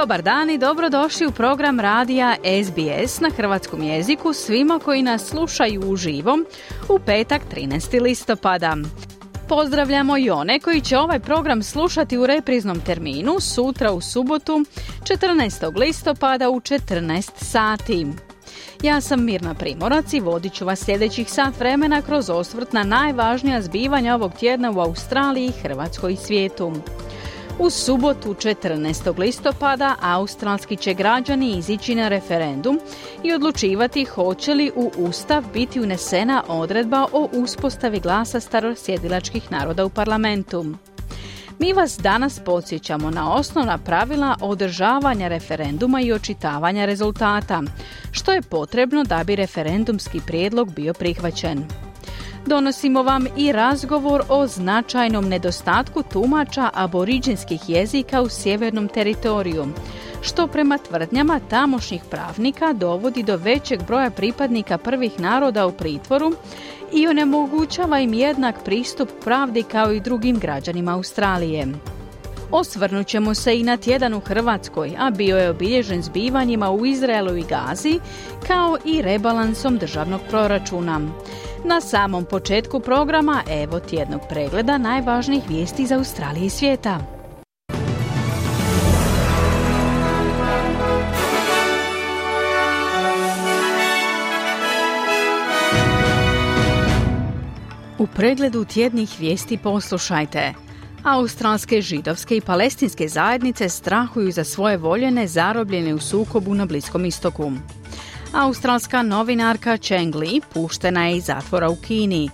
Dobar dan i dobrodošli u program radija SBS na hrvatskom jeziku svima koji nas slušaju uživo u petak 13. listopada. Pozdravljamo i one koji će ovaj program slušati u repriznom terminu sutra u subotu 14. listopada u 14 sati. Ja sam Mirna Primorac i vodit ću vas sljedećih sat vremena kroz osvrt na najvažnija zbivanja ovog tjedna u Australiji, Hrvatskoj i svijetu. U subotu 14. listopada australski će građani izići na referendum i odlučivati hoće li u Ustav biti unesena odredba o uspostavi glasa starosjedilačkih naroda u parlamentu. Mi vas danas podsjećamo na osnovna pravila održavanja referenduma i očitavanja rezultata, što je potrebno da bi referendumski prijedlog bio prihvaćen. Donosimo vam i razgovor o značajnom nedostatku tumača aboriđinskih jezika u sjevernom teritoriju, što prema tvrdnjama tamošnjih pravnika dovodi do većeg broja pripadnika prvih naroda u pritvoru i onemogućava im jednak pristup pravdi kao i drugim građanima Australije. Osvrnut ćemo se i na tjedan u Hrvatskoj, a bio je obilježen zbivanjima u Izraelu i Gazi, kao i rebalansom državnog proračuna. Na samom početku programa evo tjednog pregleda najvažnijih vijesti iz Australije i svijeta. U pregledu tjednih vijesti poslušajte. Australske židovske i palestinske zajednice strahuju za svoje voljene zarobljene u sukobu na Bliskom istoku. Australska novinarka Cheng Li puštena je iz zatvora u Kini.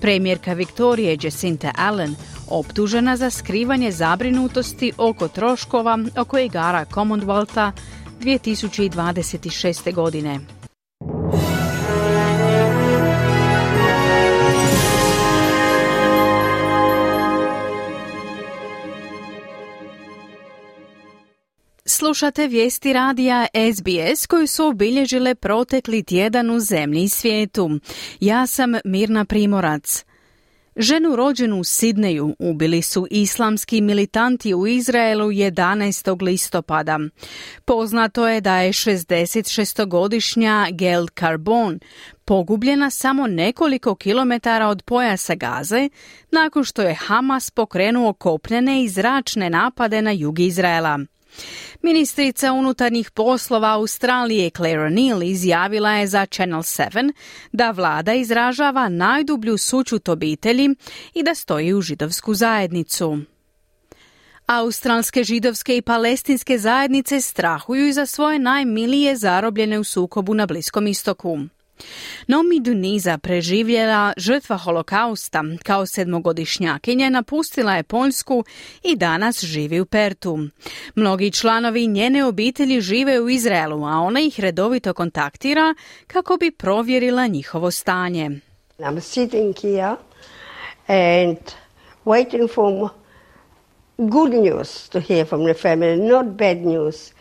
Premijerka Viktorije Jacinta Allen optužena za skrivanje zabrinutosti oko troškova oko igara Commonwealtha 2026. godine. Slušate vijesti radija SBS koju su obilježile protekli tjedan u zemlji i svijetu. Ja sam Mirna Primorac. Ženu rođenu u Sidneju ubili su islamski militanti u Izraelu 11. listopada. Poznato je da je 66-godišnja Geld Carbon pogubljena samo nekoliko kilometara od pojasa Gaze nakon što je Hamas pokrenuo kopnene i zračne napade na jug Izraela. Ministrica unutarnjih poslova Australije Claire O'Neill izjavila je za Channel 7 da vlada izražava najdublju sućut obitelji i da stoji u židovsku zajednicu. Australske židovske i palestinske zajednice strahuju za svoje najmilije zarobljene u sukobu na Bliskom istoku. Nomi Duniza preživjela žrtva holokausta kao sedmogodišnjakinja napustila je Poljsku i danas živi u Pertu. Mnogi članovi njene obitelji žive u Izraelu, a ona ih redovito kontaktira kako bi provjerila njihovo stanje. I'm sitting here and waiting for good news to hear from the family, not bad news.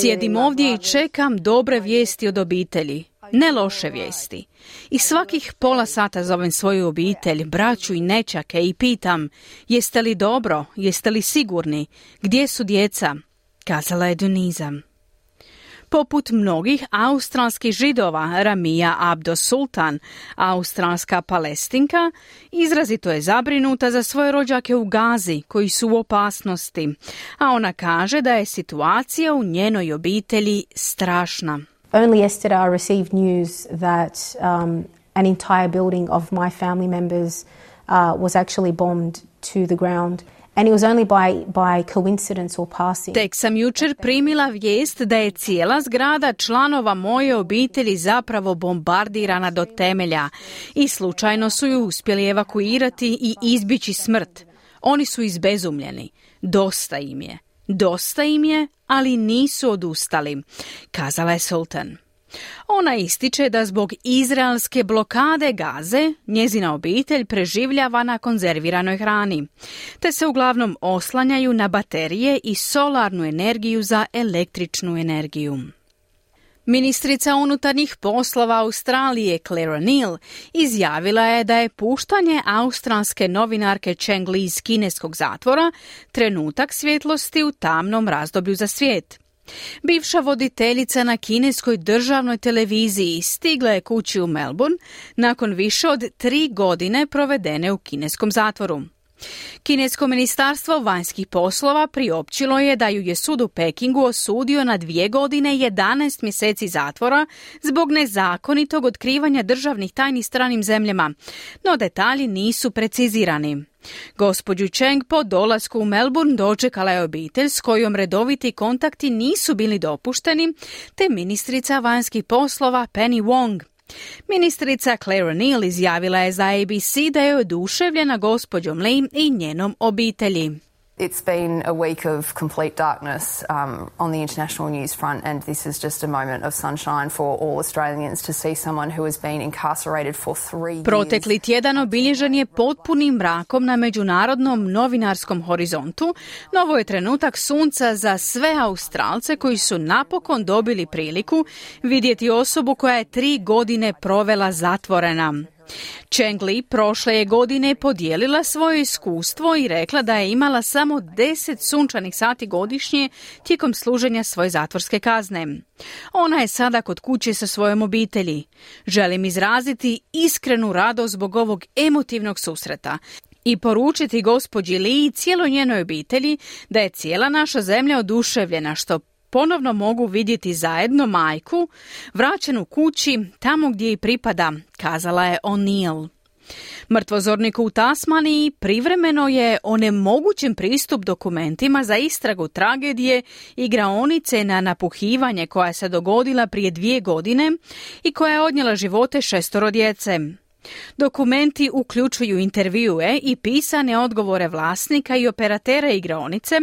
Sjedim ovdje i čekam dobre vijesti od obitelji, ne loše vijesti. I svakih pola sata zovem svoju obitelj, braću i nečake i pitam jeste li dobro, jeste li sigurni, gdje su djeca, kazala je Duniza. Poput mnogih australskih židova, Ramija Abdo Sultan, australska palestinka, izrazito je zabrinuta za svoje rođake u Gazi, koji su u opasnosti, a ona kaže da je situacija u njenoj obitelji strašna. Only yesterday I received news that um, an entire building of my family members uh, was actually bombed to the ground. Tek sam jučer primila vijest da je cijela zgrada članova moje obitelji zapravo bombardirana do temelja i slučajno su ju uspjeli evakuirati i izbići smrt. Oni su izbezumljeni. Dosta im je. Dosta im je, ali nisu odustali, kazala je Sultan. Ona ističe da zbog izraelske blokade gaze njezina obitelj preživljava na konzerviranoj hrani, te se uglavnom oslanjaju na baterije i solarnu energiju za električnu energiju. Ministrica unutarnjih poslova Australije Clara Neal izjavila je da je puštanje australske novinarke Cheng Li iz kineskog zatvora trenutak svjetlosti u tamnom razdoblju za svijet. Bivša voditeljica na kineskoj državnoj televiziji stigla je kući u Melbourne nakon više od tri godine provedene u kineskom zatvoru. Kinesko ministarstvo vanjskih poslova priopćilo je da ju je sud u Pekingu osudio na dvije godine 11 mjeseci zatvora zbog nezakonitog otkrivanja državnih tajni stranim zemljama, no detalji nisu precizirani. Gospođu Cheng po dolasku u Melbourne dočekala je obitelj s kojom redoviti kontakti nisu bili dopušteni, te ministrica vanjskih poslova Penny Wong. Ministrica Claire O'Neill izjavila je za ABC da je oduševljena gospođom Lee i njenom obitelji. It's been a week of complete darkness um, on the international news front, and this is just a moment of sunshine for all Australians to see someone who has been incarcerated for three Protekli tjedan obilježen je potpunim mrakom na međunarodnom novinarskom horizontu. Novo je trenutak sunca za sve Australce koji su napokon dobili priliku vidjeti osobu koja je tri godine provela zatvorena. Cheng Li prošle je godine podijelila svoje iskustvo i rekla da je imala samo 10 sunčanih sati godišnje tijekom služenja svoje zatvorske kazne. Ona je sada kod kuće sa svojom obitelji. Želim izraziti iskrenu radost zbog ovog emotivnog susreta i poručiti gospođi Li i cijeloj njenoj obitelji da je cijela naša zemlja oduševljena što ponovno mogu vidjeti zajedno majku, vraćenu kući, tamo gdje i pripada, kazala je O'Neill. Mrtvozorniku u Tasmaniji privremeno je onemogućen pristup dokumentima za istragu tragedije i graonice na napuhivanje koja se dogodila prije dvije godine i koja je odnijela živote šestoro djece. Dokumenti uključuju intervjue i pisane odgovore vlasnika i operatera igraonice,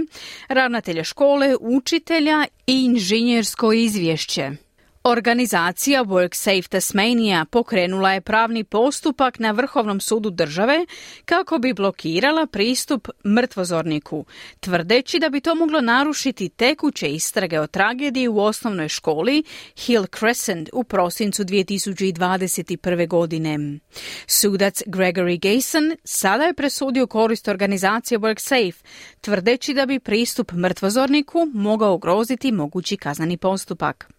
ravnatelja škole, učitelja i inženjersko izvješće. Organizacija WorkSafe Tasmania pokrenula je pravni postupak na Vrhovnom sudu države kako bi blokirala pristup mrtvozorniku, tvrdeći da bi to moglo narušiti tekuće istrage o tragediji u osnovnoj školi Hill Crescent u prosincu 2021. godine. Sudac Gregory Gason sada je presudio korist organizacije WorkSafe, tvrdeći da bi pristup mrtvozorniku mogao ugroziti mogući kaznani postupak.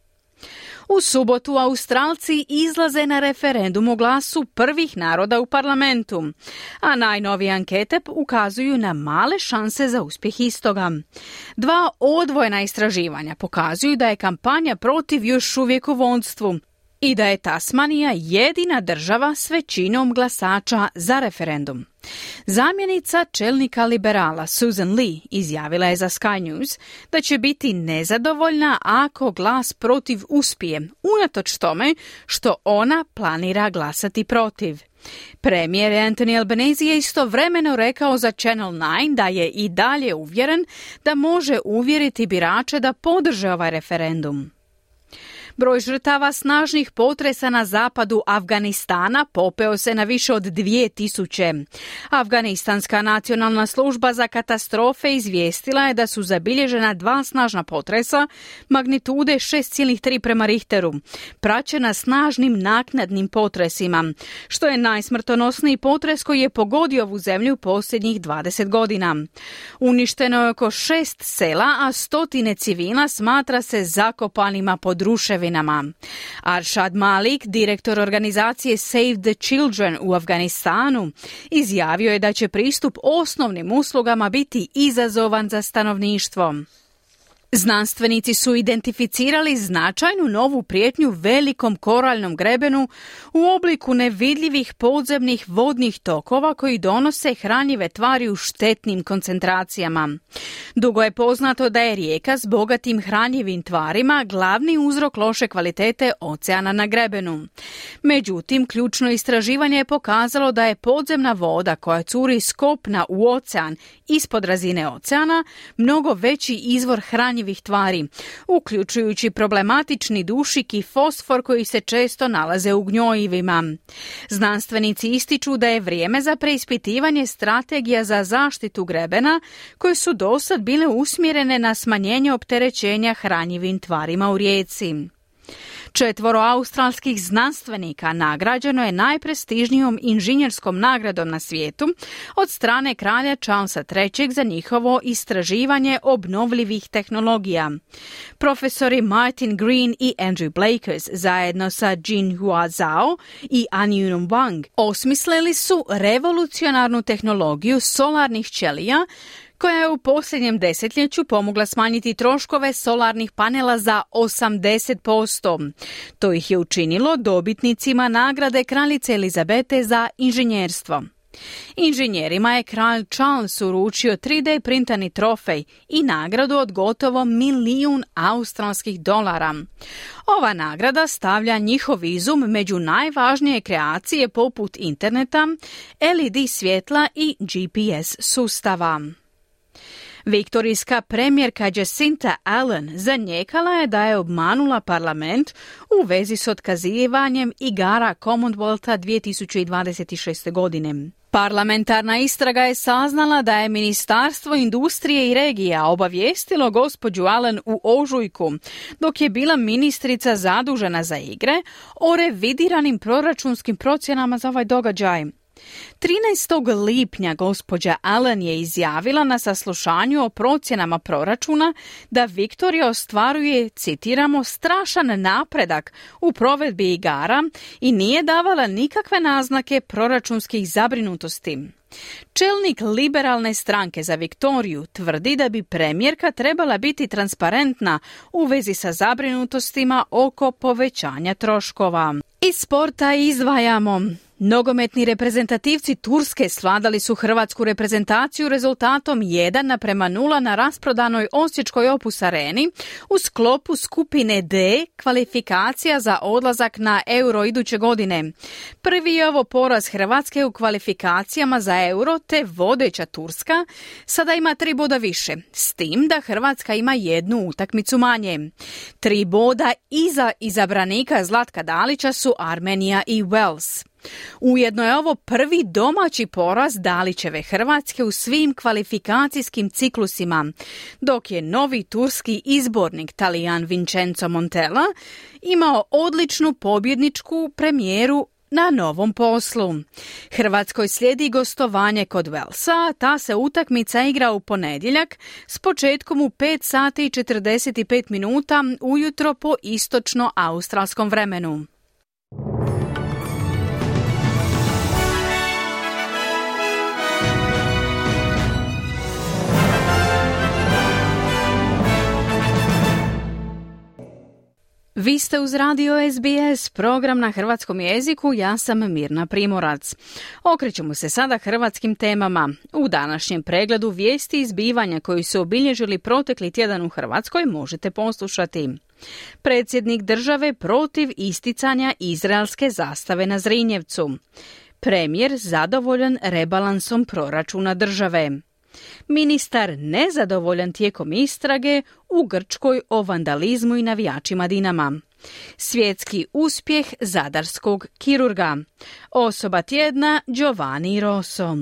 U subotu Australci izlaze na referendum o glasu prvih naroda u parlamentu, a najnovije ankete ukazuju na male šanse za uspjeh istoga. Dva odvojena istraživanja pokazuju da je kampanja protiv još uvijek u vodstvu i da je Tasmanija jedina država s većinom glasača za referendum. Zamjenica čelnika liberala Susan Lee izjavila je za Sky News da će biti nezadovoljna ako glas protiv uspije, unatoč tome što ona planira glasati protiv. Premijer Anthony Albanese je istovremeno rekao za Channel 9 da je i dalje uvjeren da može uvjeriti birače da podrže ovaj referendum. Broj žrtava snažnih potresa na zapadu Afganistana popeo se na više od 2000. Afganistanska nacionalna služba za katastrofe izvijestila je da su zabilježena dva snažna potresa magnitude 6,3 prema Richteru, praćena snažnim naknadnim potresima, što je najsmrtonosniji potres koji je pogodio ovu zemlju posljednjih 20 godina. Uništeno je oko šest sela, a stotine civila smatra se zakopanima pod ruševinama. Arshad Malik, direktor organizacije Save the Children u Afganistanu, izjavio je da će pristup osnovnim uslugama biti izazovan za stanovništvo. Znanstvenici su identificirali značajnu novu prijetnju velikom koralnom grebenu u obliku nevidljivih podzemnih vodnih tokova koji donose hranjive tvari u štetnim koncentracijama. Dugo je poznato da je rijeka s bogatim hranjivim tvarima glavni uzrok loše kvalitete oceana na grebenu. Međutim, ključno istraživanje je pokazalo da je podzemna voda koja curi skopna u ocean ispod razine oceana mnogo veći izvor hranjivih hranjivih tvari, uključujući problematični dušik i fosfor koji se često nalaze u gnjojivima. Znanstvenici ističu da je vrijeme za preispitivanje strategija za zaštitu grebena koje su dosad bile usmjerene na smanjenje opterećenja hranjivim tvarima u rijeci. Četvoro australskih znanstvenika nagrađeno je najprestižnijom inženjerskom nagradom na svijetu od strane kralja Charlesa III za njihovo istraživanje obnovljivih tehnologija. Profesori Martin Green i Andrew Blakers zajedno sa Jin Hua Zhao i Anyun Wang osmislili su revolucionarnu tehnologiju solarnih ćelija koja je u posljednjem desetljeću pomogla smanjiti troškove solarnih panela za 80%. To ih je učinilo dobitnicima nagrade kraljice Elizabete za inženjerstvo. Inženjerima je kralj Charles uručio 3D printani trofej i nagradu od gotovo milijun australskih dolara. Ova nagrada stavlja njihov izum među najvažnije kreacije poput interneta, LED svjetla i GPS sustava. Viktorijska premijerka Jacinta Allen zanijekala je da je obmanula parlament u vezi s otkazivanjem igara Commonwealtha 2026. godine. Parlamentarna istraga je saznala da je Ministarstvo industrije i regija obavijestilo gospođu Allen u ožujku, dok je bila ministrica zadužena za igre, o revidiranim proračunskim procjenama za ovaj događaj. 13. lipnja gospođa Allen je izjavila na saslušanju o procjenama proračuna da Viktorija ostvaruje, citiramo, strašan napredak u provedbi igara i nije davala nikakve naznake proračunskih zabrinutosti. Čelnik liberalne stranke za Viktoriju tvrdi da bi premijerka trebala biti transparentna u vezi sa zabrinutostima oko povećanja troškova. Iz sporta izdvajamo Nogometni reprezentativci Turske svladali su hrvatsku reprezentaciju rezultatom 1 naprema 0 na rasprodanoj Osječkoj Opus areni u sklopu skupine D kvalifikacija za odlazak na euro iduće godine. Prvi je ovo poraz Hrvatske u kvalifikacijama za euro te vodeća Turska sada ima tri boda više, s tim da Hrvatska ima jednu utakmicu manje. Tri boda iza izabranika Zlatka Dalića su Armenija i Wales. Ujedno je ovo prvi domaći poraz Dalićeve Hrvatske u svim kvalifikacijskim ciklusima, dok je novi turski izbornik Talijan Vincenzo Montella imao odličnu pobjedničku premijeru na novom poslu. Hrvatskoj slijedi gostovanje kod Velsa, ta se utakmica igra u ponedjeljak s početkom u 5 sati i 45 minuta ujutro po istočno-australskom vremenu. Vi ste uz radio SBS, program na hrvatskom jeziku, ja sam Mirna Primorac. Okrećemo se sada hrvatskim temama. U današnjem pregledu vijesti izbivanja koji su obilježili protekli tjedan u Hrvatskoj možete poslušati. Predsjednik države protiv isticanja izraelske zastave na Zrinjevcu. Premijer zadovoljan rebalansom proračuna države. Ministar nezadovoljan tijekom istrage u Grčkoj o vandalizmu i navijačima Dinama. Svjetski uspjeh zadarskog kirurga. Osoba tjedna Giovanni Rosso.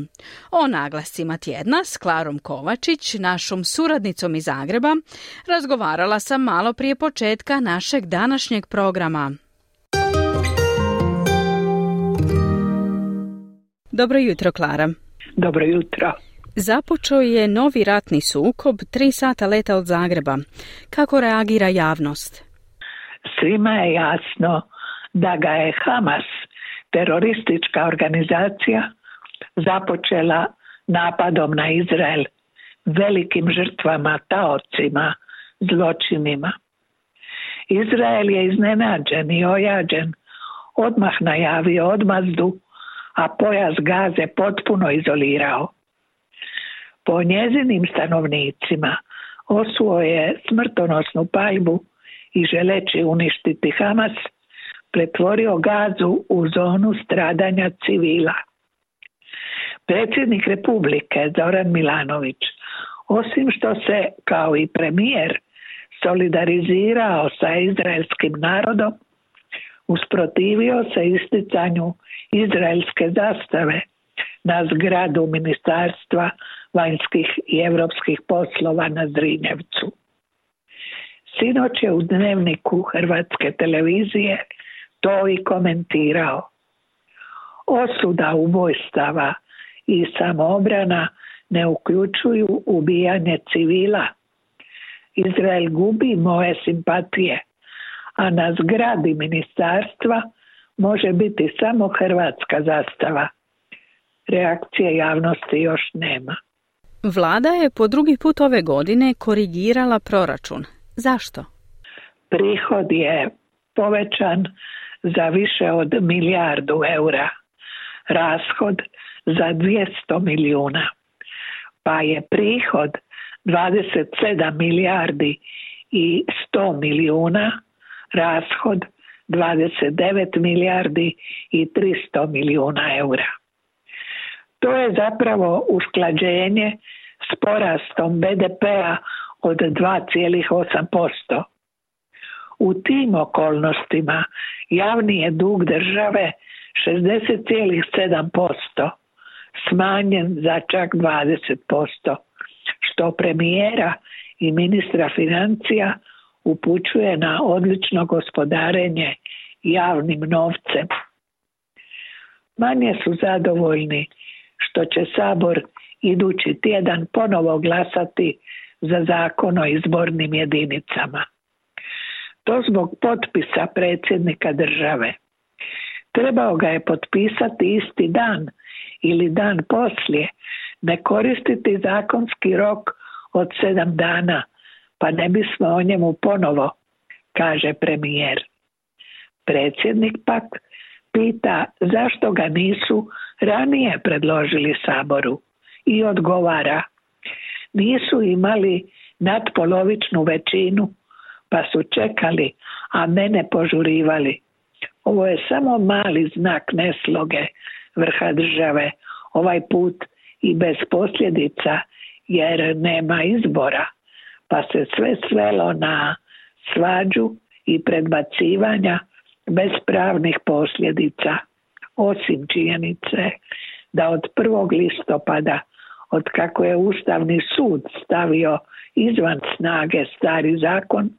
O naglascima tjedna s Klarom Kovačić, našom suradnicom iz Zagreba, razgovarala sam malo prije početka našeg današnjeg programa. Dobro jutro, Klara. Dobro jutro. Započeo je novi ratni sukob tri sata leta od Zagreba. Kako reagira javnost? Svima je jasno da ga je Hamas, teroristička organizacija, započela napadom na Izrael, velikim žrtvama, taocima, zločinima. Izrael je iznenađen i ojađen, odmah najavio odmazdu, a pojas gaze potpuno izolirao. Po njezinim stanovnicima osuo je smrtonosnu paljbu i želeći uništiti Hamas, pretvorio gazu u zonu stradanja civila. Predsjednik Republike Zoran Milanović, osim što se kao i premijer solidarizirao sa izraelskim narodom, usprotivio se isticanju izraelske zastave na zgradu Ministarstva vanjskih i europskih poslova na Zrinjevcu. Sinoć je u dnevniku Hrvatske televizije to i komentirao. Osuda ubojstava i samoobrana ne uključuju ubijanje civila. Izrael gubi moje simpatije, a na zgradi ministarstva može biti samo hrvatska zastava. Reakcije javnosti još nema. Vlada je po drugi put ove godine korigirala proračun. Zašto? Prihod je povećan za više od milijardu eura, rashod za 200 milijuna, pa je prihod 27 milijardi i 100 milijuna, rashod 29 milijardi i 300 milijuna eura. To je zapravo usklađenje s porastom BDP-a od 2,8%. U tim okolnostima javni je dug države 60,7%, smanjen za čak 20%, što premijera i ministra financija upućuje na odlično gospodarenje javnim novcem. Manje su zadovoljni što će Sabor idući tjedan ponovo glasati za zakon o izbornim jedinicama. To zbog potpisa predsjednika države. Trebao ga je potpisati isti dan ili dan poslije, ne koristiti zakonski rok od sedam dana, pa ne bismo o njemu ponovo, kaže premijer. Predsjednik pak pita zašto ga nisu ranije predložili Saboru i odgovara. Nisu imali nadpolovičnu većinu pa su čekali, a mene požurivali. Ovo je samo mali znak nesloge vrha države, ovaj put i bez posljedica jer nema izbora, pa se sve svelo na svađu i predbacivanja bez pravnih posljedica, osim činjenice da od 1. listopada, od kako je Ustavni sud stavio izvan snage stari zakon,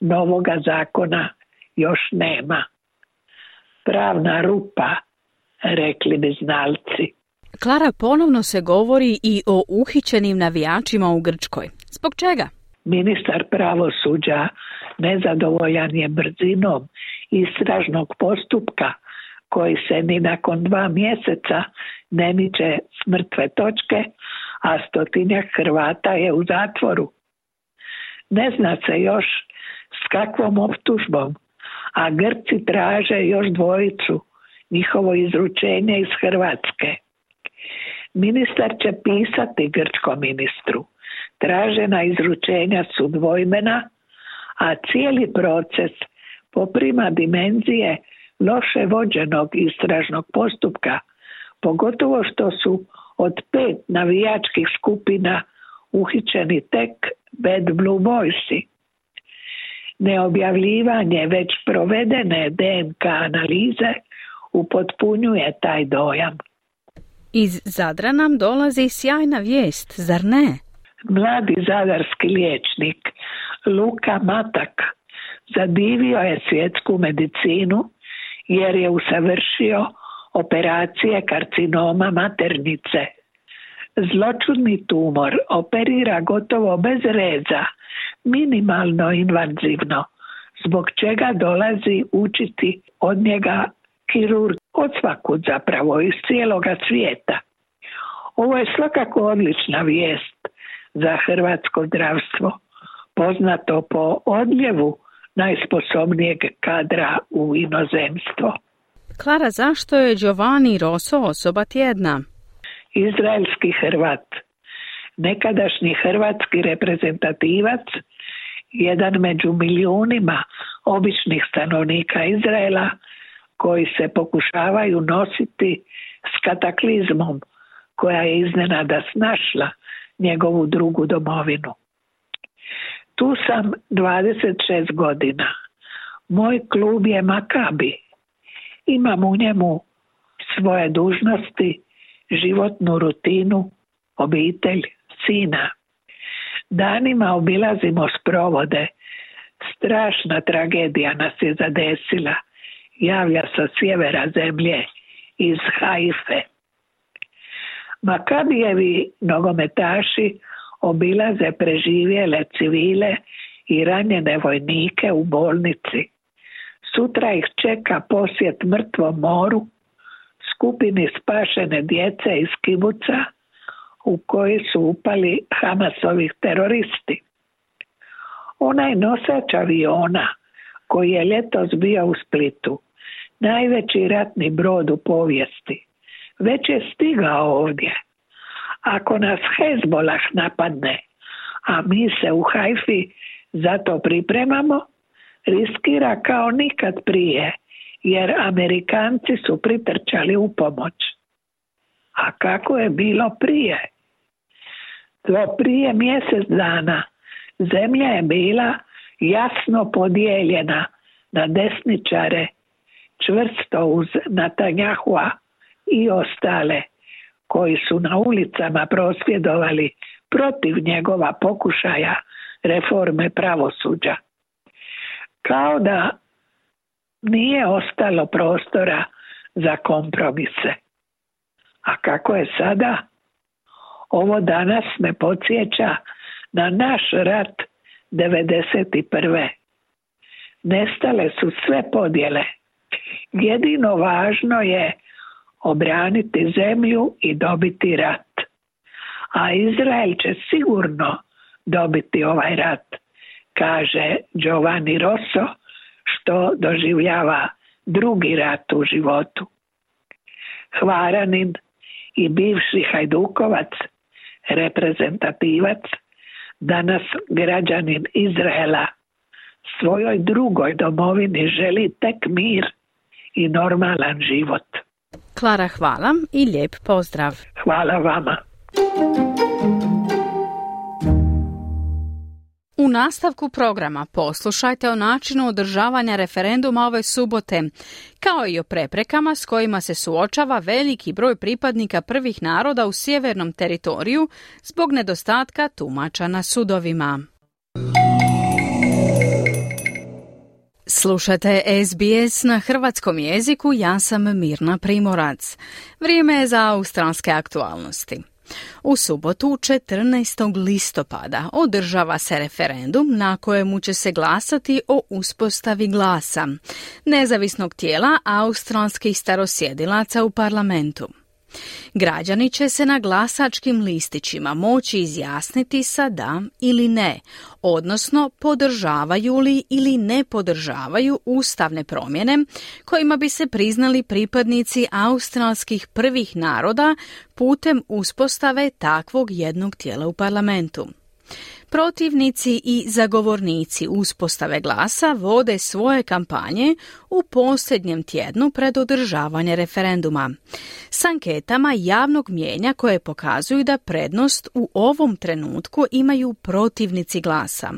novoga zakona još nema. Pravna rupa, rekli bi znalci. Klara, ponovno se govori i o uhićenim navijačima u Grčkoj. Zbog čega? Ministar pravosuđa nezadovoljan je brzinom istražnog postupka koji se ni nakon dva mjeseca ne miče s mrtve točke, a stotinjak Hrvata je u zatvoru. Ne zna se još s kakvom optužbom, a Grci traže još dvojicu, njihovo izručenje iz Hrvatske. Ministar će pisati grčkom ministru. Tražena izručenja su dvojmena, a cijeli proces poprima dimenzije loše vođenog istražnog postupka, pogotovo što su od pet navijačkih skupina uhićeni tek Bad Blue Boysi. Neobjavljivanje već provedene DNK analize upotpunjuje taj dojam. Iz Zadra nam dolazi sjajna vijest, zar ne? Mladi zadarski liječnik Luka Matak zadivio je svjetsku medicinu jer je usavršio operacije karcinoma maternice. Zločudni tumor operira gotovo bez reza, minimalno invazivno, zbog čega dolazi učiti od njega kirurg od svakud zapravo iz cijeloga svijeta. Ovo je svakako odlična vijest za hrvatsko zdravstvo, poznato po odljevu najsposobnijeg kadra u inozemstvo. Klara, zašto je Giovanni Rosso osoba tjedna? Izraelski Hrvat, nekadašnji hrvatski reprezentativac, jedan među milijunima običnih stanovnika Izraela koji se pokušavaju nositi s kataklizmom koja je iznenada snašla njegovu drugu domovinu. Tu sam 26 godina. Moj klub je Makabi. Imam u njemu svoje dužnosti, životnu rutinu, obitelj, sina. Danima obilazimo sprovode. Strašna tragedija nas je zadesila. Javlja sa sjevera zemlje iz Haife. Makabijevi nogometaši obilaze preživjele civile i ranjene vojnike u bolnici. Sutra ih čeka posjet mrtvom moru, skupini spašene djece iz kibuca u koji su upali Hamasovih teroristi. Onaj nosač aviona koji je ljetos bio u Splitu, najveći ratni brod u povijesti, već je stigao ovdje ako nas Hezbolah napadne, a mi se u Hajfi zato pripremamo, riskira kao nikad prije, jer Amerikanci su pritrčali u pomoć. A kako je bilo prije? Do prije mjesec dana zemlja je bila jasno podijeljena na desničare, čvrsto uz Natanjahua i ostale koji su na ulicama prosvjedovali protiv njegova pokušaja reforme pravosuđa. Kao da nije ostalo prostora za kompromise. A kako je sada? Ovo danas me podsjeća na naš rat 91. Nestale su sve podjele. Jedino važno je obraniti zemlju i dobiti rat. A Izrael će sigurno dobiti ovaj rat, kaže Giovanni Rosso, što doživljava drugi rat u životu. Hvaranin i bivši Hajdukovac, reprezentativac, danas građanin Izraela, svojoj drugoj domovini želi tek mir i normalan život. Klara, hvala i lijep pozdrav. Hvala vama. U nastavku programa poslušajte o načinu održavanja referenduma ove subote, kao i o preprekama s kojima se suočava veliki broj pripadnika prvih naroda u sjevernom teritoriju zbog nedostatka tumača na sudovima. Slušate SBS na hrvatskom jeziku, ja sam Mirna Primorac. Vrijeme je za australske aktualnosti. U subotu 14. listopada održava se referendum na kojemu će se glasati o uspostavi glasa, nezavisnog tijela australskih starosjedilaca u parlamentu. Građani će se na glasačkim listićima moći izjasniti sa da ili ne, odnosno podržavaju li ili ne podržavaju ustavne promjene kojima bi se priznali pripadnici australskih prvih naroda putem uspostave takvog jednog tijela u parlamentu. Protivnici i zagovornici uspostave glasa vode svoje kampanje u posljednjem tjednu pred održavanje referenduma. S anketama javnog mijenja koje pokazuju da prednost u ovom trenutku imaju protivnici glasa.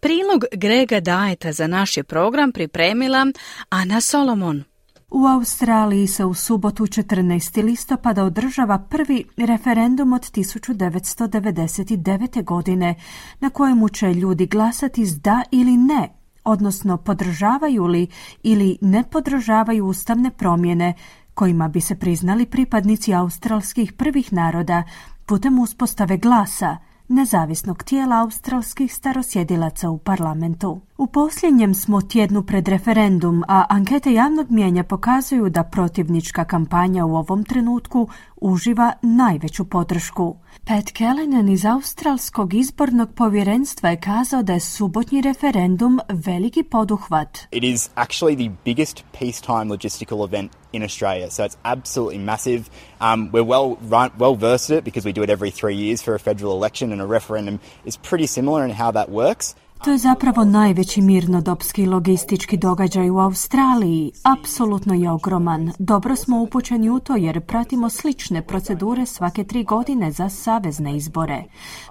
Prilog Grega Dajeta za naš je program pripremila Ana Solomon. U Australiji se u subotu 14. listopada održava prvi referendum od 1999. godine na kojemu će ljudi glasati s da ili ne, odnosno podržavaju li ili ne podržavaju ustavne promjene kojima bi se priznali pripadnici australskih prvih naroda putem uspostave glasa – nezavisnog tijela australskih starosjedilaca u parlamentu. U posljednjem smo tjednu pred referendum, a ankete javnog mijenja pokazuju da protivnička kampanja u ovom trenutku uživa najveću podršku. Pat Callanan iz Australskog izbornog povjerenstva je kazao da je subotnji referendum veliki poduhvat. It is actually the biggest peacetime logistical event in Australia, so it's absolutely massive. Um, we're well, well versed it because we do it every three years for a federal election and a referendum is pretty similar in how that works. To je zapravo najveći mirnodopski logistički događaj u Australiji. Apsolutno je ogroman. Dobro smo upućeni u to jer pratimo slične procedure svake tri godine za savezne izbore.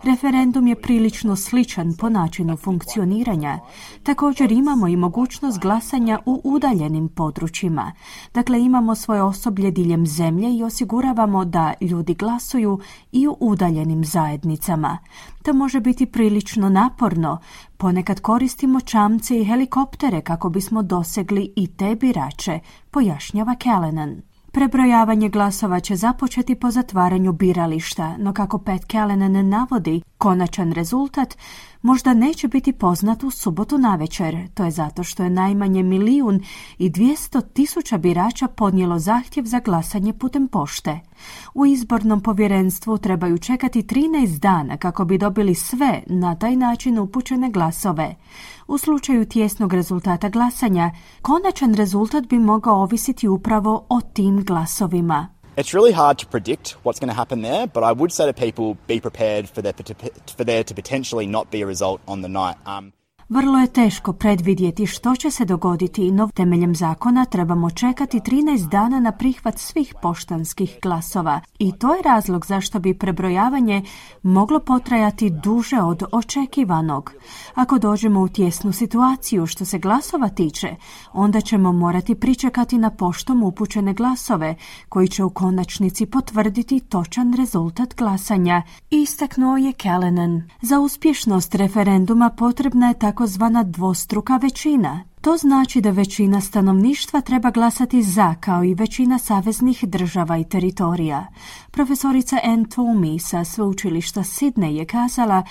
Referendum je prilično sličan po načinu funkcioniranja. Također imamo i mogućnost glasanja u udaljenim područjima. Dakle, imamo svoje osoblje diljem zemlje i osiguravamo da ljudi glasuju i u udaljenim zajednicama. To može biti prilično naporno. Ponekad koristimo čamce i helikoptere kako bismo dosegli i te birače, pojašnjava Callanan. Prebrojavanje glasova će započeti po zatvaranju birališta, no kako Pat Callanan navodi, konačan rezultat možda neće biti poznat u subotu navečer. To je zato što je najmanje milijun i dvijesto tisuća birača podnijelo zahtjev za glasanje putem pošte. U izbornom povjerenstvu trebaju čekati 13 dana kako bi dobili sve na taj način upućene glasove. U slučaju tjesnog rezultata glasanja, konačan rezultat bi mogao ovisiti upravo o tim glasovima. It's really hard to predict what's going to happen there, but I would say to people be prepared for there, for there to potentially not be a result on the night. Um, vrlo je teško predvidjeti što će se dogoditi, no temeljem zakona trebamo čekati 13 dana na prihvat svih poštanskih glasova. I to je razlog zašto bi prebrojavanje moglo potrajati duže od očekivanog. Ako dođemo u tjesnu situaciju što se glasova tiče, onda ćemo morati pričekati na poštom upućene glasove, koji će u konačnici potvrditi točan rezultat glasanja. Istaknuo je Callanan. Za uspješnost referenduma potrebna je tako takozvana dvostruka većina. To znači da većina stanovništva treba glasati za, kao i većina saveznih država i teritorija. Profesorica Ann Toomey sa sveučilišta Sidney je kazala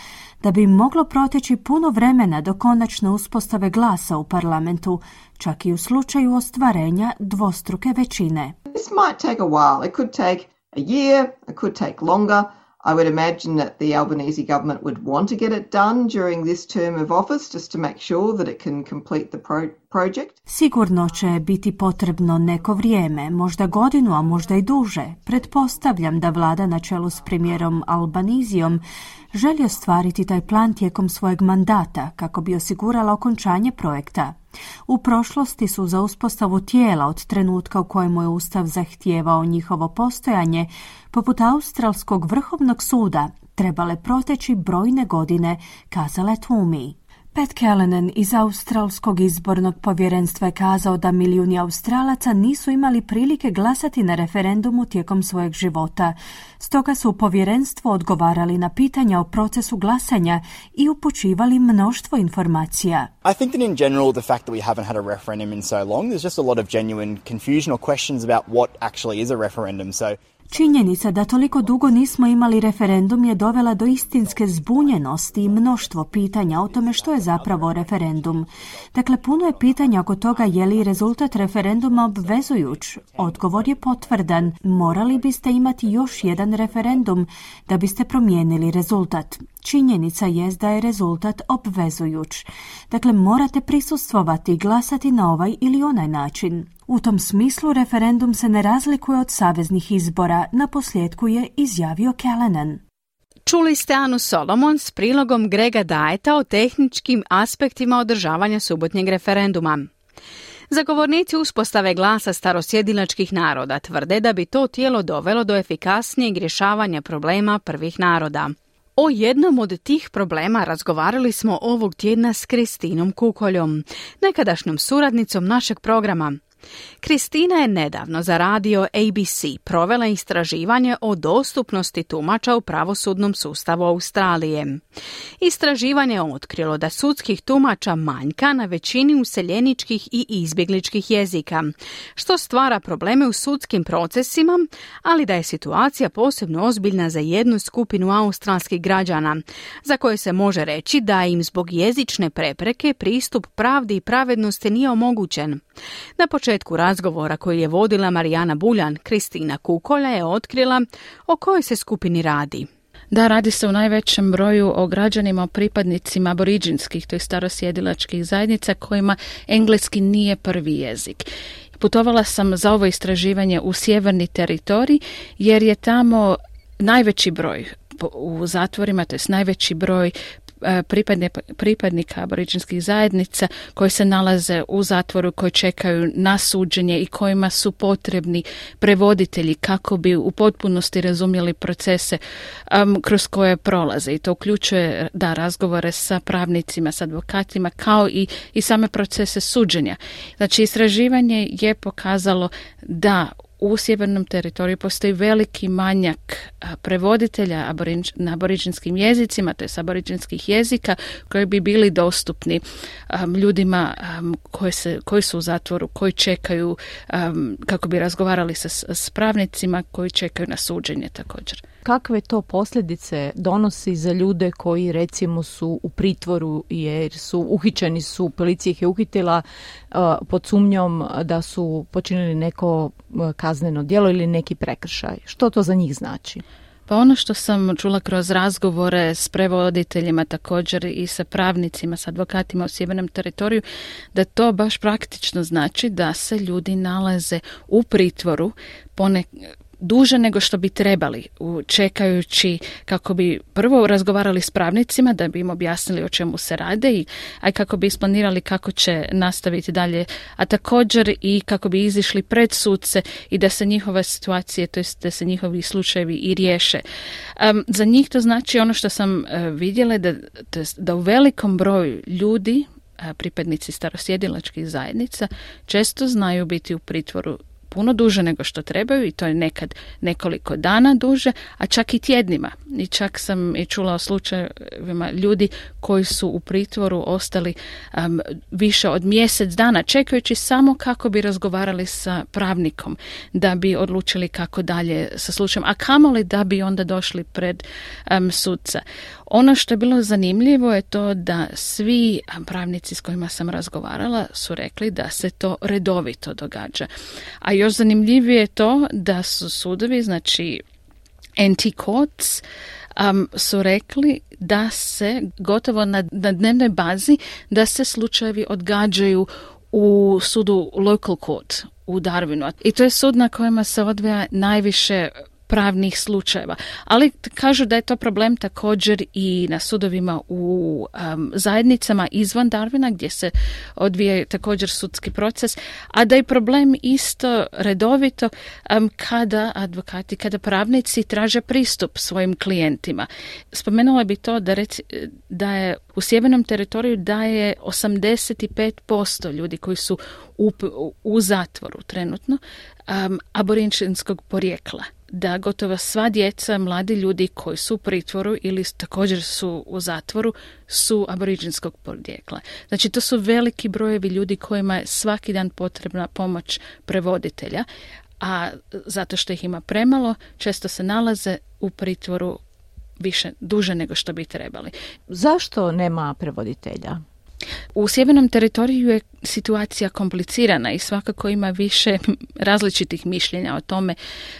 da bi moglo proteći puno vremena do konačne uspostave glasa u parlamentu, čak i u slučaju ostvarenja dvostruke većine. This might take a while. It could take a year, it could take longer. I would imagine that the Albanese government would want to get it done during this term of office just to make sure that it can complete the pro project. Sigurno će biti potrebno neko vrijeme, možda godinu, a možda i duže. Pretpostavljam da vlada na čelu s premijerom Albanizijom želi ostvariti taj plan tijekom svojeg mandata kako bi osigurala okončanje projekta. U prošlosti su za uspostavu tijela od trenutka u kojemu je Ustav zahtijevao njihovo postojanje, poput Australskog vrhovnog suda, trebale proteći brojne godine, kazala Twomey. Pat Callanan iz Australskog izbornog povjerenstva je kazao da milijuni Australaca nisu imali prilike glasati na referendumu tijekom svojeg života. Stoga su u povjerenstvu odgovarali na pitanja o procesu glasanja i upućivali mnoštvo informacija. I think that in general the fact that we haven't had a referendum in so long, there's just a lot of genuine confusion or questions about what actually is a referendum. So Činjenica da toliko dugo nismo imali referendum je dovela do istinske zbunjenosti i mnoštvo pitanja o tome što je zapravo referendum. Dakle, puno je pitanja oko toga je li rezultat referenduma obvezujuć. Odgovor je potvrdan. Morali biste imati još jedan referendum da biste promijenili rezultat. Činjenica je da je rezultat obvezujuć. Dakle, morate prisustvovati i glasati na ovaj ili onaj način. U tom smislu referendum se ne razlikuje od saveznih izbora, na posljedku je izjavio Callanan. Čuli ste Anu Solomon s prilogom Grega Dajeta o tehničkim aspektima održavanja subotnjeg referenduma. Zagovornici uspostave glasa starosjedilačkih naroda tvrde da bi to tijelo dovelo do efikasnijeg rješavanja problema prvih naroda. O jednom od tih problema razgovarali smo ovog tjedna s Kristinom Kukoljom, nekadašnjom suradnicom našeg programa. Kristina je nedavno za radio ABC provela istraživanje o dostupnosti tumača u pravosudnom sustavu Australije. Istraživanje je otkrilo da sudskih tumača manjka na većini useljeničkih i izbjegličkih jezika, što stvara probleme u sudskim procesima, ali da je situacija posebno ozbiljna za jednu skupinu australskih građana, za koje se može reći da im zbog jezične prepreke pristup pravdi i pravednosti nije omogućen. Na početku razgovora koji je vodila Marijana Buljan, Kristina Kukolja je otkrila o kojoj se skupini radi. Da, radi se u najvećem broju o građanima, pripadnicima aboriđinskih, to je starosjedilačkih zajednica kojima engleski nije prvi jezik. Putovala sam za ovo istraživanje u sjeverni teritorij jer je tamo najveći broj u zatvorima, to je najveći broj E, pripadnika aboriđinskih zajednica koji se nalaze u zatvoru, koji čekaju na suđenje i kojima su potrebni prevoditelji kako bi u potpunosti razumjeli procese kroz koje prolaze. I to uključuje da razgovore sa pravnicima, sa advokatima, kao i, i same procese suđenja. Znači, istraživanje je pokazalo da u sjevernom teritoriju postoji veliki manjak prevoditelja na aboriđinskim jezicima, to je aboriđinskih jezika koji bi bili dostupni ljudima koji, se, koji su u zatvoru, koji čekaju kako bi razgovarali sa s pravnicima koji čekaju na suđenje također. Kakve to posljedice donosi za ljude koji recimo su u pritvoru jer su uhićeni su, policija ih je uhitila uh, pod sumnjom da su počinili neko uh, kazneno djelo ili neki prekršaj. Što to za njih znači? Pa ono što sam čula kroz razgovore s prevoditeljima također i sa pravnicima, sa advokatima u sjevernom teritoriju, da to baš praktično znači da se ljudi nalaze u pritvoru pone, duže nego što bi trebali čekajući kako bi prvo razgovarali s pravnicima da bi im objasnili o čemu se rade i a kako bi isplanirali kako će nastaviti dalje a također i kako bi izišli pred sudce i da se njihove situacije to jest da se njihovi slučajevi i riješe. Za njih to znači ono što sam uh, vidjela da, da u velikom broju ljudi pripadnici starosjedilačkih zajednica često znaju biti u pritvoru puno duže nego što trebaju i to je nekad nekoliko dana duže, a čak i tjednima. I čak sam i čula o slučajevima ljudi koji su u pritvoru ostali um, više od mjesec dana čekajući samo kako bi razgovarali sa pravnikom da bi odlučili kako dalje sa slučajem, a kamoli da bi onda došli pred um, sudca. Ono što je bilo zanimljivo je to da svi pravnici s kojima sam razgovarala su rekli da se to redovito događa. A još zanimljivije je to da su sudovi, znači anti-courts, um, su rekli da se gotovo na, na dnevnoj bazi da se slučajevi odgađaju u sudu local court u Darwinu. I to je sud na kojima se odvija najviše pravnih slučajeva. Ali kažu da je to problem također i na sudovima u um, zajednicama izvan Darvina gdje se odvija također sudski proces, a da je problem isto redovito um, kada advokati, kada pravnici traže pristup svojim klijentima. Spomenula bi to da, reci, da je u sjevernom teritoriju da je 85% ljudi koji su u, u zatvoru trenutno um, aborinčinskog porijekla da gotovo sva djeca, mladi ljudi koji su u pritvoru ili također su u zatvoru su aboriđinskog podjekla. Znači to su veliki brojevi ljudi kojima je svaki dan potrebna pomoć prevoditelja, a zato što ih ima premalo, često se nalaze u pritvoru više, duže nego što bi trebali. Zašto nema prevoditelja? U sjevernom teritoriju je situacija komplicirana i svakako ima više različitih mišljenja o tome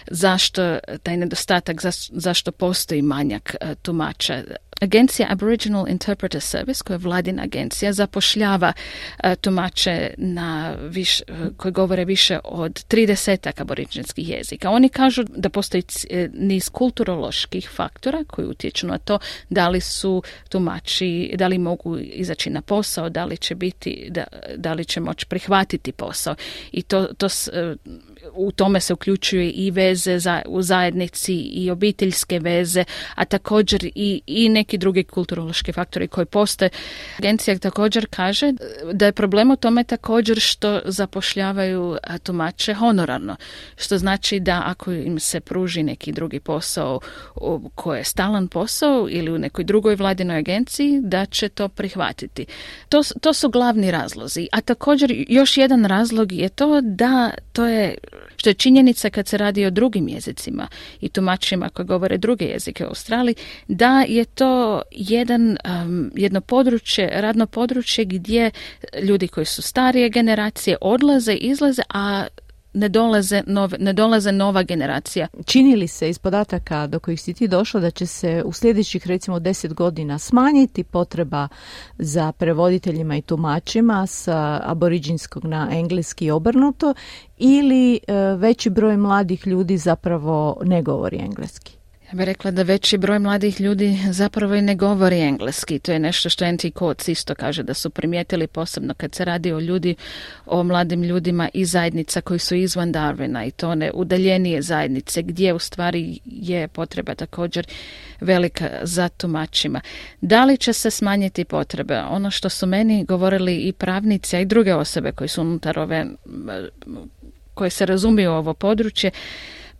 zašto taj nedostatak, zašto postoji manjak e, tumača. Agencija Aboriginal Interpreter Service, koja je vladina agencija, zapošljava uh, tumače na viš, koji govore više od 30 aboriđinskih jezika. Oni kažu da postoji niz kulturoloških faktora koji utječu na to da li su tumači, da li mogu izaći na posao, da li će biti, da, da li će moći prihvatiti posao. I to, to u tome se uključuje i veze za, u zajednici i obiteljske veze, a također i, i neki drugi kulturološki faktori koji postoje. Agencija također kaže da je problem u tome također što zapošljavaju tumače honorarno, što znači da ako im se pruži neki drugi posao koji je stalan posao ili u nekoj drugoj vladinoj agenciji, da će to prihvatiti. To, to su glavni razlozi. A također još jedan razlog je to da to je što je činjenica kad se radi o drugim jezicima i tumačima koji govore druge jezike u Australiji, da je to jedan, um, jedno područje, radno područje gdje ljudi koji su starije generacije odlaze, izlaze, a ne dolaze, nove, ne dolaze nova generacija. Čini li se iz podataka do kojih si ti došla da će se u sljedećih recimo deset godina smanjiti potreba za prevoditeljima i tumačima sa aboriđinskog na engleski obrnuto ili e, veći broj mladih ljudi zapravo ne govori engleski? Ja bih rekla da veći broj mladih ljudi zapravo i ne govori engleski. To je nešto što Anti Coates isto kaže da su primijetili posebno kad se radi o ljudi, o mladim ljudima i zajednica koji su izvan Darwina i to one udaljenije zajednice gdje u stvari je potreba također velika za tumačima. Da li će se smanjiti potrebe? Ono što su meni govorili i pravnici, a i druge osobe koji su unutar ove koje se razumiju ovo područje,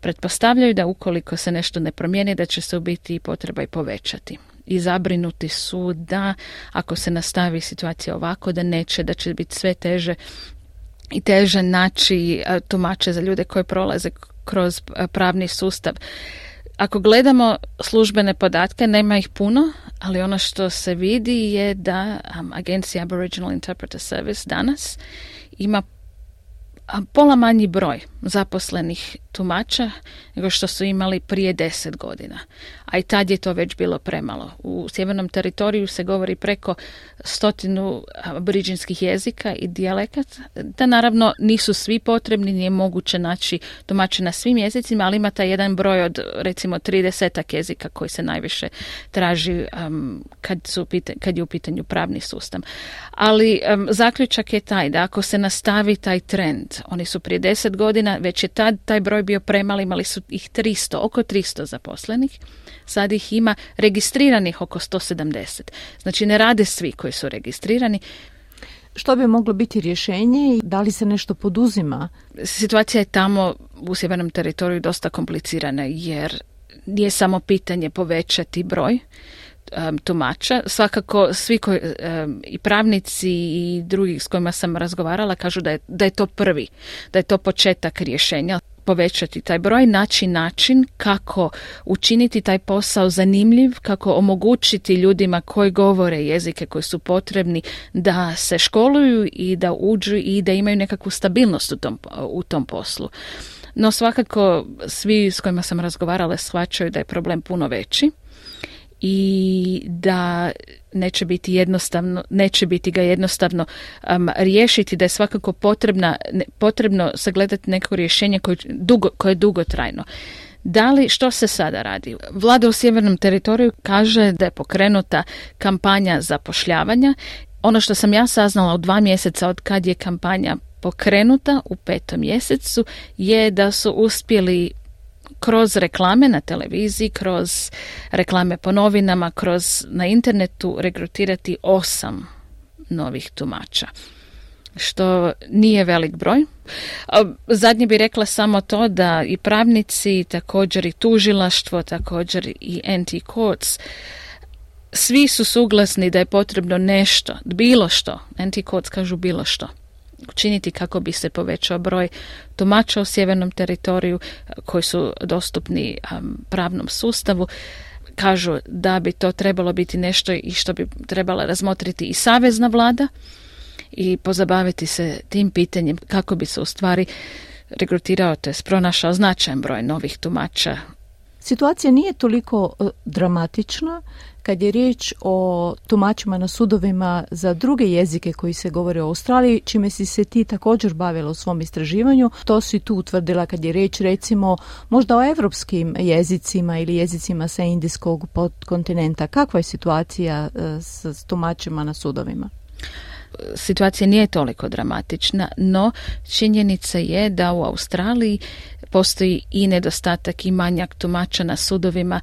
pretpostavljaju da ukoliko se nešto ne promijeni da će se u biti potreba i povećati. I zabrinuti su da ako se nastavi situacija ovako da neće, da će biti sve teže i teže naći tumače za ljude koji prolaze kroz pravni sustav. Ako gledamo službene podatke, nema ih puno, ali ono što se vidi je da agencija Aboriginal Interpreter Service danas ima pola manji broj zaposlenih tumača nego što su imali prije deset godina. A i tad je to već bilo premalo. U sjevernom teritoriju se govori preko stotinu aboriđinskih jezika i dijalekata. Da naravno nisu svi potrebni, nije moguće naći tumače na svim jezicima, ali ima taj jedan broj od recimo 30 jezika koji se najviše traži um, kad, su, kad je u pitanju pravni sustav. Ali um, zaključak je taj da ako se nastavi taj trend, oni su prije deset godina, već je tad taj broj bio premali, imali su ih 300, oko 300 zaposlenih, sad ih ima registriranih oko 170. Znači ne rade svi koji su registrirani. Što bi moglo biti rješenje i da li se nešto poduzima? Situacija je tamo u sjevernom teritoriju dosta komplicirana jer nije samo pitanje povećati broj um, tumača. Svakako svi koji, i pravnici i drugi s kojima sam razgovarala kažu da je, da je to prvi, da je to početak rješenja povećati taj broj, naći način kako učiniti taj posao zanimljiv, kako omogućiti ljudima koji govore jezike koji su potrebni da se školuju i da uđu i da imaju nekakvu stabilnost u tom, u tom poslu. No svakako svi s kojima sam razgovarala shvaćaju da je problem puno veći i da neće biti jednostavno, neće biti ga jednostavno um, riješiti, da je svakako potrebna, potrebno sagledati neko rješenje koje, dugo, koje je dugotrajno. Da li, što se sada radi? Vlada u sjevernom teritoriju kaže da je pokrenuta kampanja zapošljavanja. Ono što sam ja saznala u dva mjeseca od kad je kampanja pokrenuta u petom mjesecu je da su uspjeli kroz reklame na televiziji, kroz reklame po novinama, kroz na internetu regrutirati osam novih tumača što nije velik broj. Zadnje bi rekla samo to da i pravnici, također i tužilaštvo, također i anti-courts, svi su suglasni da je potrebno nešto, bilo što, anti-courts kažu bilo što, učiniti kako bi se povećao broj tumača u sjevernom teritoriju koji su dostupni pravnom sustavu. Kažu da bi to trebalo biti nešto i što bi trebala razmotriti i savezna vlada i pozabaviti se tim pitanjem kako bi se u stvari regrutirao, to je pronašao značajan broj novih tumača situacija nije toliko e, dramatična kad je riječ o tumačima na sudovima za druge jezike koji se govore u Australiji, čime si se ti također bavila u svom istraživanju. To si tu utvrdila kad je riječ recimo možda o evropskim jezicima ili jezicima sa indijskog podkontinenta. Kakva je situacija e, s tumačima na sudovima? situacija nije toliko dramatična, no činjenica je da u Australiji postoji i nedostatak i manjak tumača na sudovima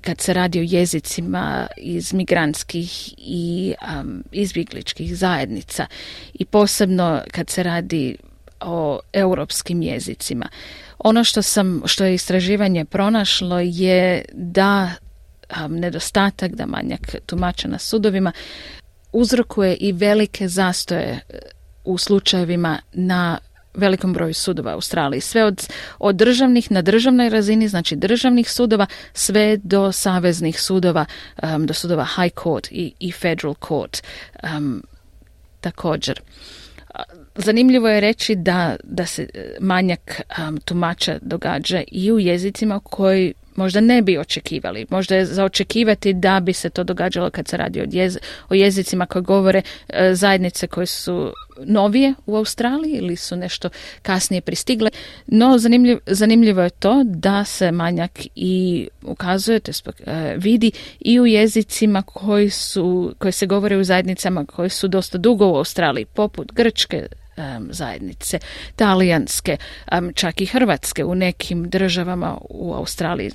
kad se radi o jezicima iz migrantskih i um, izbjegličkih zajednica i posebno kad se radi o europskim jezicima. Ono što sam što je istraživanje pronašlo je da nedostatak, da manjak tumača na sudovima uzrokuje i velike zastoje u slučajevima na velikom broju sudova u Australiji. Sve od, od državnih na državnoj razini, znači državnih sudova, sve do saveznih sudova, um, do sudova High Court i, i Federal Court um, također. Zanimljivo je reći da, da se manjak um, tumača događa i u jezicima koji možda ne bi očekivali. Možda je za očekivati da bi se to događalo kad se radi o, o jezicima koje govore e, zajednice koje su novije u Australiji ili su nešto kasnije pristigle. No zanimljiv, zanimljivo je to da se manjak i ukazuje, to e, vidi i u jezicima koji su, koje se govore u zajednicama koje su dosta dugo u Australiji, poput Grčke, zajednice, talijanske, čak i hrvatske u nekim državama u Australiji.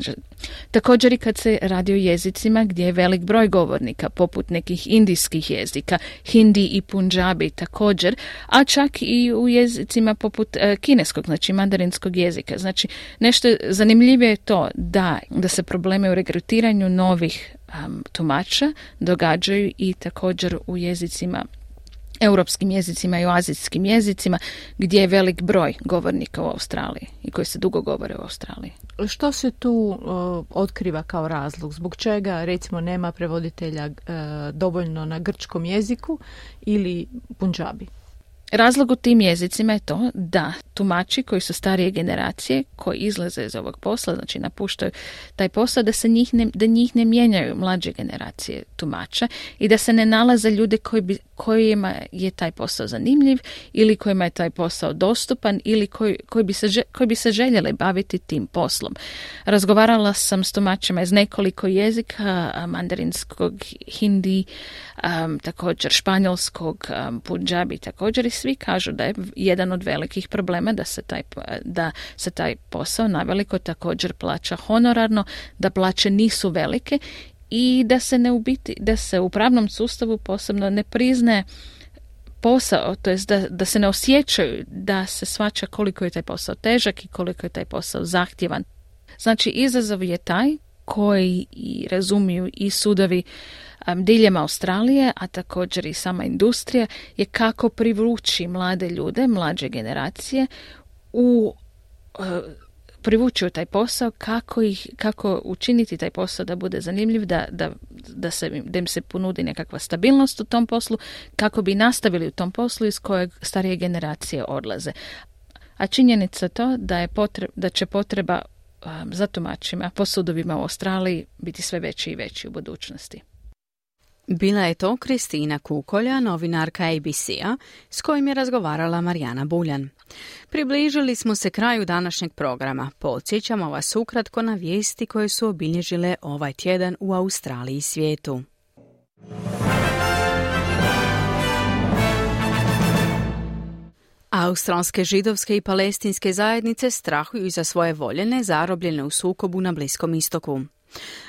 Također i kad se radi o jezicima gdje je velik broj govornika, poput nekih indijskih jezika, hindi i punjabi također, a čak i u jezicima poput e, kineskog, znači mandarinskog jezika. Znači, nešto zanimljivije je to da, da se probleme u regrutiranju novih tumača događaju i također u jezicima europskim jezicima i u azijskim jezicima gdje je velik broj govornika u Australiji i koji se dugo govore u Australiji. Što se tu otkriva kao razlog? Zbog čega recimo nema prevoditelja uh, dovoljno na grčkom jeziku ili punjabi? Razlog u tim jezicima je to da tumači koji su starije generacije, koji izlaze iz ovog posla, znači napuštaju taj posao, da se njih ne, da njih ne mijenjaju mlađe generacije tumača i da se ne nalaze ljude koji bi, kojima je taj posao zanimljiv ili kojima je taj posao dostupan ili koji, koji, bi, se, koji bi se željeli baviti tim poslom. Razgovarala sam s tumačima iz nekoliko jezika, mandarinskog, hindi, um, također španjolskog, um, punjabi također i svi kažu da je jedan od velikih problema da se taj, da se taj posao naveliko također plaća honorarno, da plaće nisu velike i da se ne ubiti, da se u pravnom sustavu posebno ne priznaje posao, to jest da, da se ne osjećaju da se svača koliko je taj posao težak i koliko je taj posao zahtjevan. Znači, izazov je taj koji i razumiju i sudovi diljem Australije, a također i sama industrija, je kako privući mlade ljude, mlađe generacije u uh, privući taj posao, kako, ih, kako učiniti taj posao da bude zanimljiv, da, da, da, se, da im se ponudi nekakva stabilnost u tom poslu, kako bi nastavili u tom poslu iz kojeg starije generacije odlaze. A činjenica to da, je potreb, da će potreba um, za tumačima po sudovima u Australiji biti sve veći i veći u budućnosti. Bila je to Kristina Kukolja, novinarka ABC-a, s kojim je razgovarala Marijana Buljan. Približili smo se kraju današnjeg programa. Podsjećamo vas ukratko na vijesti koje su obilježile ovaj tjedan u Australiji i svijetu. Australske židovske i palestinske zajednice strahuju za svoje voljene zarobljene u sukobu na Bliskom istoku.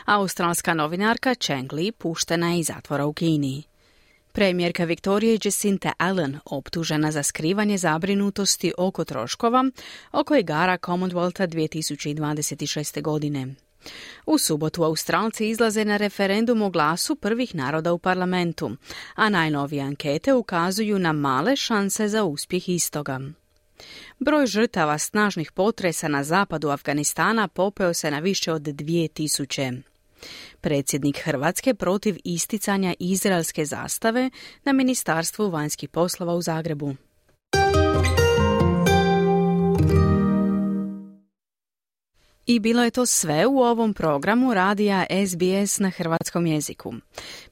Australska novinarka Cheng Li puštena je iz zatvora u Kini. Premijerka Viktorije Jacinta Allen optužena za skrivanje zabrinutosti oko troškova oko igara Commonwealtha 2026. godine. U subotu Australci izlaze na referendum o glasu prvih naroda u parlamentu, a najnovije ankete ukazuju na male šanse za uspjeh istoga. Broj žrtava snažnih potresa na zapadu Afganistana popeo se na više od 2000. Predsjednik Hrvatske protiv isticanja izraelske zastave na Ministarstvu vanjskih poslova u Zagrebu. I bilo je to sve u ovom programu radija SBS na hrvatskom jeziku.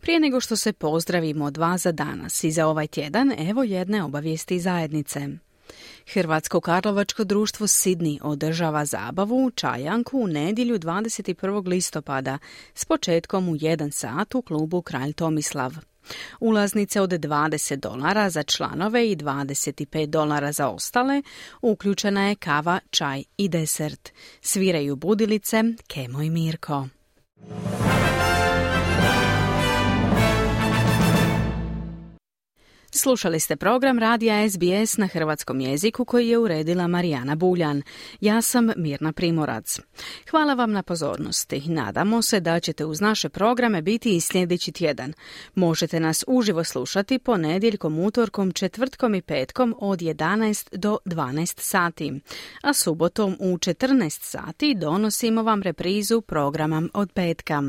Prije nego što se pozdravimo dva za danas i za ovaj tjedan, evo jedne obavijesti zajednice. Hrvatsko Karlovačko društvo Sidni održava zabavu Čajanku u nedjelju 21. listopada s početkom u 1 sat u klubu Kralj Tomislav. Ulaznice od 20 dolara za članove i 25 dolara za ostale, uključena je kava, čaj i desert. Sviraju budilice Kemo i Mirko. Slušali ste program Radija SBS na hrvatskom jeziku koji je uredila Marijana Buljan. Ja sam Mirna Primorac. Hvala vam na pozornosti. Nadamo se da ćete uz naše programe biti i sljedeći tjedan. Možete nas uživo slušati ponedjeljkom, utorkom, četvrtkom i petkom od 11 do 12 sati. A subotom u 14 sati donosimo vam reprizu programa od petka.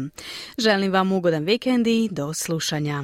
Želim vam ugodan vikend i do slušanja.